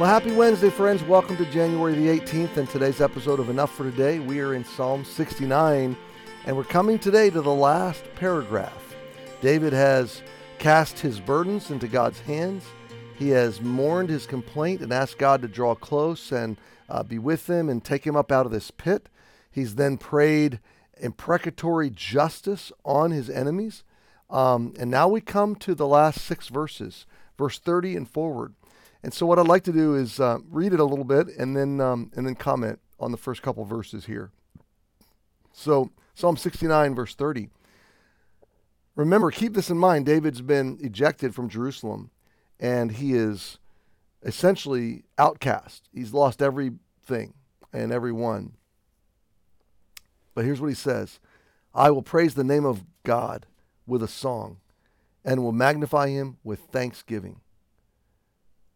Well, happy Wednesday, friends. Welcome to January the 18th and today's episode of Enough for Today. We are in Psalm 69, and we're coming today to the last paragraph. David has cast his burdens into God's hands. He has mourned his complaint and asked God to draw close and uh, be with him and take him up out of this pit. He's then prayed imprecatory justice on his enemies. Um, and now we come to the last six verses, verse 30 and forward. And so what I'd like to do is uh, read it a little bit and then um, and then comment on the first couple verses here. So Psalm 69 verse 30. Remember, keep this in mind. David's been ejected from Jerusalem, and he is essentially outcast. He's lost everything and everyone. But here's what he says: I will praise the name of God with a song, and will magnify him with thanksgiving.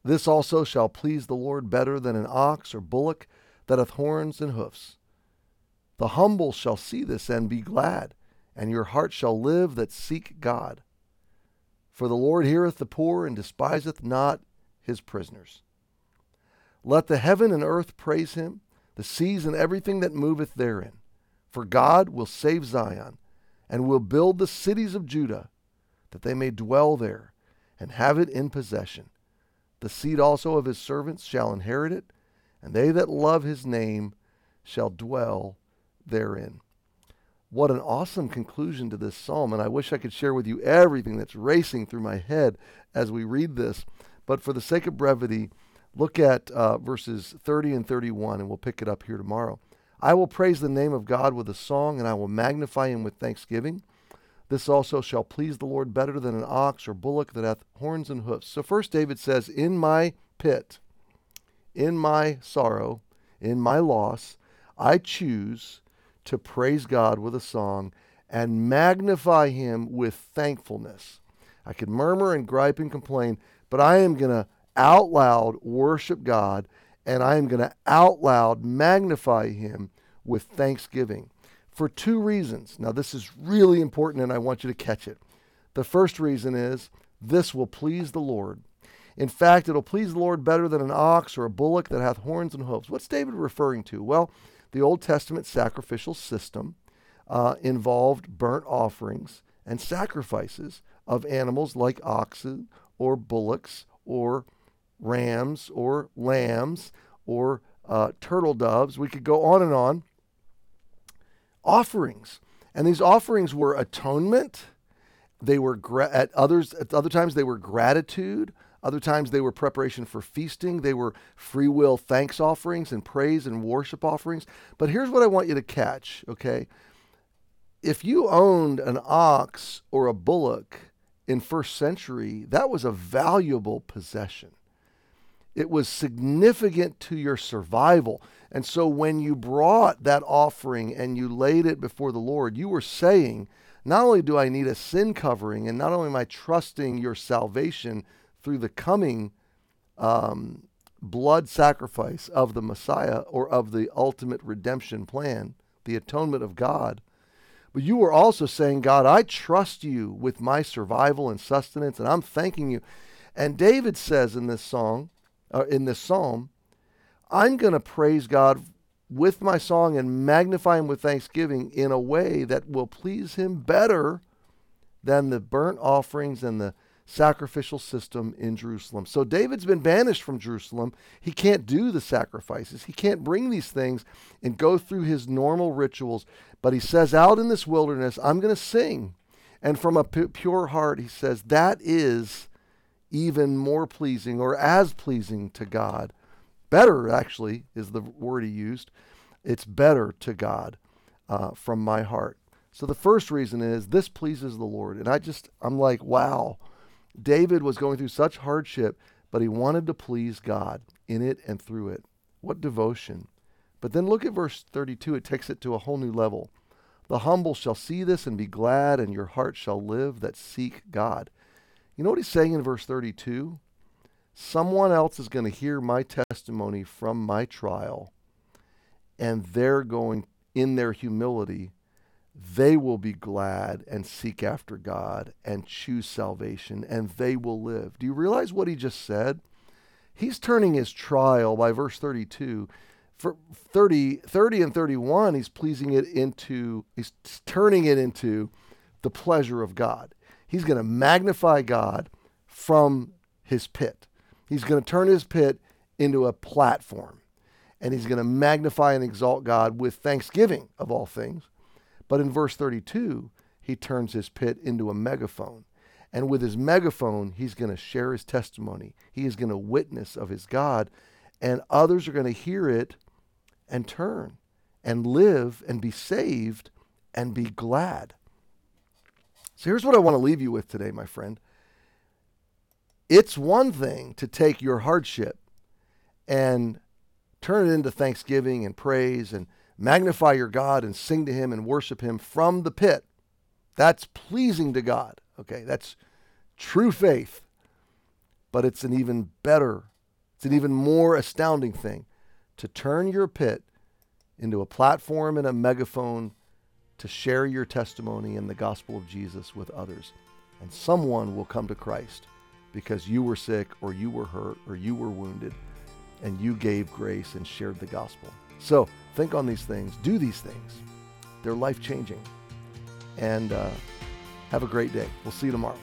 This also shall please the Lord better than an ox or bullock that hath horns and hoofs. The humble shall see this and be glad, and your heart shall live that seek God. For the Lord heareth the poor and despiseth not his prisoners. Let the heaven and earth praise him, the seas and everything that moveth therein. For God will save Zion, and will build the cities of Judah, that they may dwell there, and have it in possession. The seed also of his servants shall inherit it, and they that love his name shall dwell therein. What an awesome conclusion to this psalm, and I wish I could share with you everything that's racing through my head as we read this. But for the sake of brevity, look at uh, verses 30 and 31, and we'll pick it up here tomorrow. I will praise the name of God with a song, and I will magnify him with thanksgiving. This also shall please the Lord better than an ox or bullock that hath horns and hoofs. So first David says, In my pit, in my sorrow, in my loss, I choose to praise God with a song and magnify him with thankfulness. I could murmur and gripe and complain, but I am going to out loud worship God and I am going to out loud magnify him with thanksgiving for two reasons. Now, this is really important and I want you to catch it. The first reason is this will please the Lord. In fact, it'll please the Lord better than an ox or a bullock that hath horns and hoofs. What's David referring to? Well, the Old Testament sacrificial system uh, involved burnt offerings and sacrifices of animals like oxen or bullocks or rams or lambs or uh, turtle doves. We could go on and on offerings. And these offerings were atonement. They were gra- at others at other times they were gratitude. Other times they were preparation for feasting. They were free will thanks offerings and praise and worship offerings. But here's what I want you to catch, okay? If you owned an ox or a bullock in first century, that was a valuable possession. It was significant to your survival. And so when you brought that offering and you laid it before the Lord, you were saying, not only do I need a sin covering, and not only am I trusting your salvation through the coming um, blood sacrifice of the Messiah or of the ultimate redemption plan, the atonement of God, but you were also saying, God, I trust you with my survival and sustenance, and I'm thanking you. And David says in this song, uh, in this psalm, I'm going to praise God with my song and magnify him with thanksgiving in a way that will please him better than the burnt offerings and the sacrificial system in Jerusalem. So David's been banished from Jerusalem. He can't do the sacrifices. He can't bring these things and go through his normal rituals. But he says, out in this wilderness, I'm going to sing. And from a pure heart, he says, that is even more pleasing or as pleasing to God. Better, actually, is the word he used. It's better to God uh, from my heart. So the first reason is this pleases the Lord. And I just, I'm like, wow. David was going through such hardship, but he wanted to please God in it and through it. What devotion. But then look at verse 32. It takes it to a whole new level. The humble shall see this and be glad, and your heart shall live that seek God. You know what he's saying in verse 32? Someone else is going to hear my testimony from my trial, and they're going, in their humility, they will be glad and seek after God and choose salvation, and they will live. Do you realize what he just said? he's turning his trial by verse 32 for 30, 30 and 31 he's pleasing it into he's turning it into the pleasure of god he's going to magnify god from his pit he's going to turn his pit into a platform and he's going to magnify and exalt god with thanksgiving of all things but in verse 32 he turns his pit into a megaphone and with his megaphone, he's going to share his testimony. He is going to witness of his God, and others are going to hear it and turn and live and be saved and be glad. So here's what I want to leave you with today, my friend. It's one thing to take your hardship and turn it into thanksgiving and praise and magnify your God and sing to him and worship him from the pit. That's pleasing to God. Okay, that's true faith. But it's an even better, it's an even more astounding thing to turn your pit into a platform and a megaphone to share your testimony in the gospel of Jesus with others. And someone will come to Christ because you were sick or you were hurt or you were wounded and you gave grace and shared the gospel. So think on these things, do these things. They're life changing. And uh, have a great day. We'll see you tomorrow.